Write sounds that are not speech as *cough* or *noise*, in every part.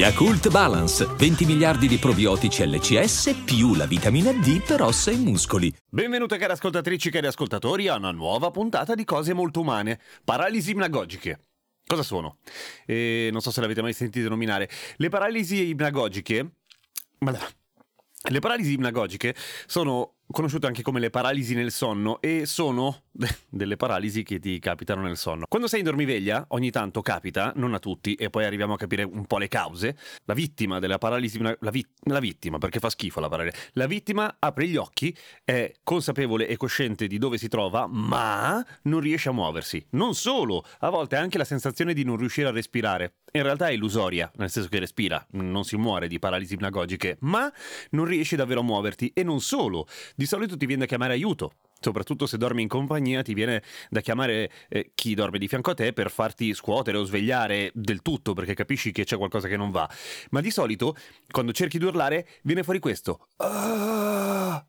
Yakult Balance, 20 miliardi di probiotici LCS più la vitamina D per ossa e muscoli. Benvenute cari ascoltatrici e cari ascoltatori a una nuova puntata di Cose Molto Umane, paralisi ipnagogiche. Cosa sono? Eh, non so se l'avete mai sentito nominare. Le paralisi ipnagogiche... Ma... Le paralisi ipnagogiche sono conosciute anche come le paralisi nel sonno e sono *laughs* delle paralisi che ti capitano nel sonno. Quando sei in dormiveglia, ogni tanto capita, non a tutti, e poi arriviamo a capire un po' le cause, la vittima della paralisi, la, vi, la vittima, perché fa schifo la paralisi, la vittima apre gli occhi, è consapevole e cosciente di dove si trova, ma non riesce a muoversi. Non solo, a volte ha anche la sensazione di non riuscire a respirare. In realtà è illusoria, nel senso che respira, non si muore di paralisi ipnagogiche, ma non riesci davvero a muoverti. E non solo, di solito ti viene da chiamare aiuto. Soprattutto se dormi in compagnia ti viene da chiamare eh, chi dorme di fianco a te per farti scuotere o svegliare del tutto perché capisci che c'è qualcosa che non va. Ma di solito, quando cerchi di urlare, viene fuori questo. Ah!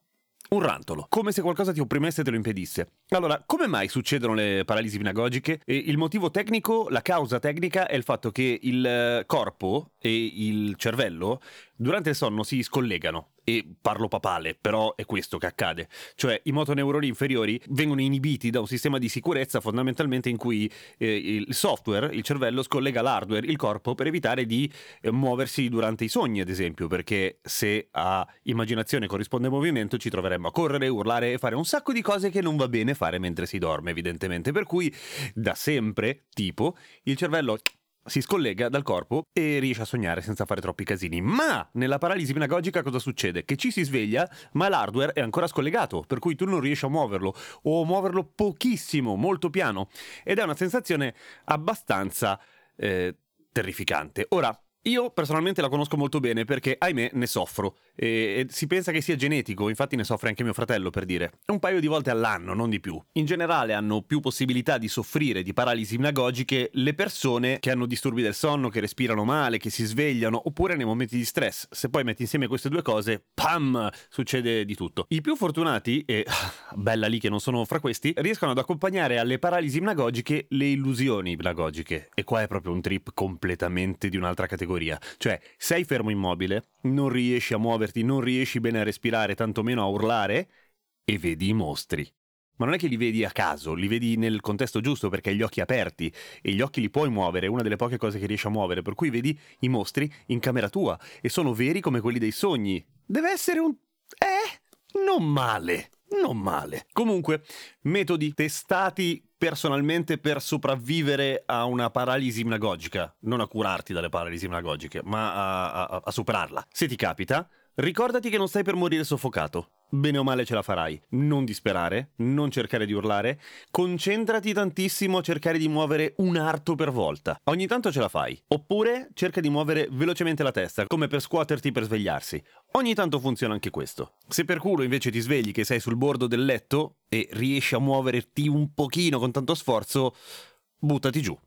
un rantolo, come se qualcosa ti opprimesse e te lo impedisse. Allora, come mai succedono le paralisi ipnagogiche? E il motivo tecnico, la causa tecnica è il fatto che il eh, corpo e il cervello durante il sonno si scollegano e parlo papale, però è questo che accade. Cioè i motoneuroni inferiori vengono inibiti da un sistema di sicurezza fondamentalmente in cui eh, il software, il cervello, scollega l'hardware, il corpo, per evitare di eh, muoversi durante i sogni, ad esempio, perché se a immaginazione corrisponde movimento ci troveremmo a correre, urlare e fare un sacco di cose che non va bene fare mentre si dorme, evidentemente. Per cui da sempre, tipo, il cervello si scollega dal corpo e riesce a sognare senza fare troppi casini. Ma nella paralisi ipnagogica cosa succede? Che ci si sveglia, ma l'hardware è ancora scollegato, per cui tu non riesci a muoverlo o muoverlo pochissimo, molto piano. Ed è una sensazione abbastanza eh, terrificante. Ora, io personalmente la conosco molto bene perché, ahimè, ne soffro. E, e, si pensa che sia genetico, infatti ne soffre anche mio fratello, per dire. Un paio di volte all'anno, non di più. In generale hanno più possibilità di soffrire di paralisi ipnagogiche le persone che hanno disturbi del sonno, che respirano male, che si svegliano, oppure nei momenti di stress. Se poi metti insieme queste due cose, pam, succede di tutto. I più fortunati, e *laughs* bella lì che non sono fra questi, riescono ad accompagnare alle paralisi ipnagogiche le illusioni ipnagogiche. E qua è proprio un trip completamente di un'altra categoria. Cioè, sei fermo immobile, non riesci a muoverti, non riesci bene a respirare, tantomeno a urlare, e vedi i mostri. Ma non è che li vedi a caso, li vedi nel contesto giusto perché hai gli occhi aperti e gli occhi li puoi muovere, è una delle poche cose che riesci a muovere, per cui vedi i mostri in camera tua e sono veri come quelli dei sogni. Deve essere un... Eh, non male, non male. Comunque, metodi testati personalmente per sopravvivere a una paralisi ipnagogica, non a curarti dalle paralisi ipnagogiche, ma a, a, a superarla. Se ti capita, ricordati che non stai per morire soffocato bene o male ce la farai. Non disperare, non cercare di urlare, concentrati tantissimo a cercare di muovere un arto per volta. Ogni tanto ce la fai. Oppure cerca di muovere velocemente la testa, come per scuoterti per svegliarsi. Ogni tanto funziona anche questo. Se per culo invece ti svegli che sei sul bordo del letto e riesci a muoverti un pochino con tanto sforzo, buttati giù.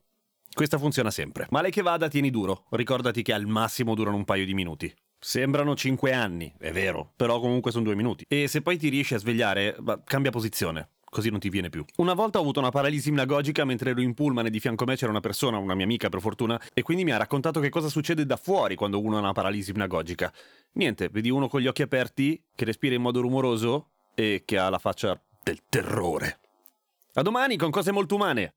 Questa funziona sempre. Male che vada, tieni duro. Ricordati che al massimo durano un paio di minuti. Sembrano 5 anni, è vero, però comunque sono 2 minuti. E se poi ti riesci a svegliare, cambia posizione. Così non ti viene più. Una volta ho avuto una paralisi ipnagogica mentre ero in pullman e di fianco a me c'era una persona, una mia amica per fortuna, e quindi mi ha raccontato che cosa succede da fuori quando uno ha una paralisi ipnagogica. Niente, vedi uno con gli occhi aperti, che respira in modo rumoroso e che ha la faccia del terrore. A domani con cose molto umane!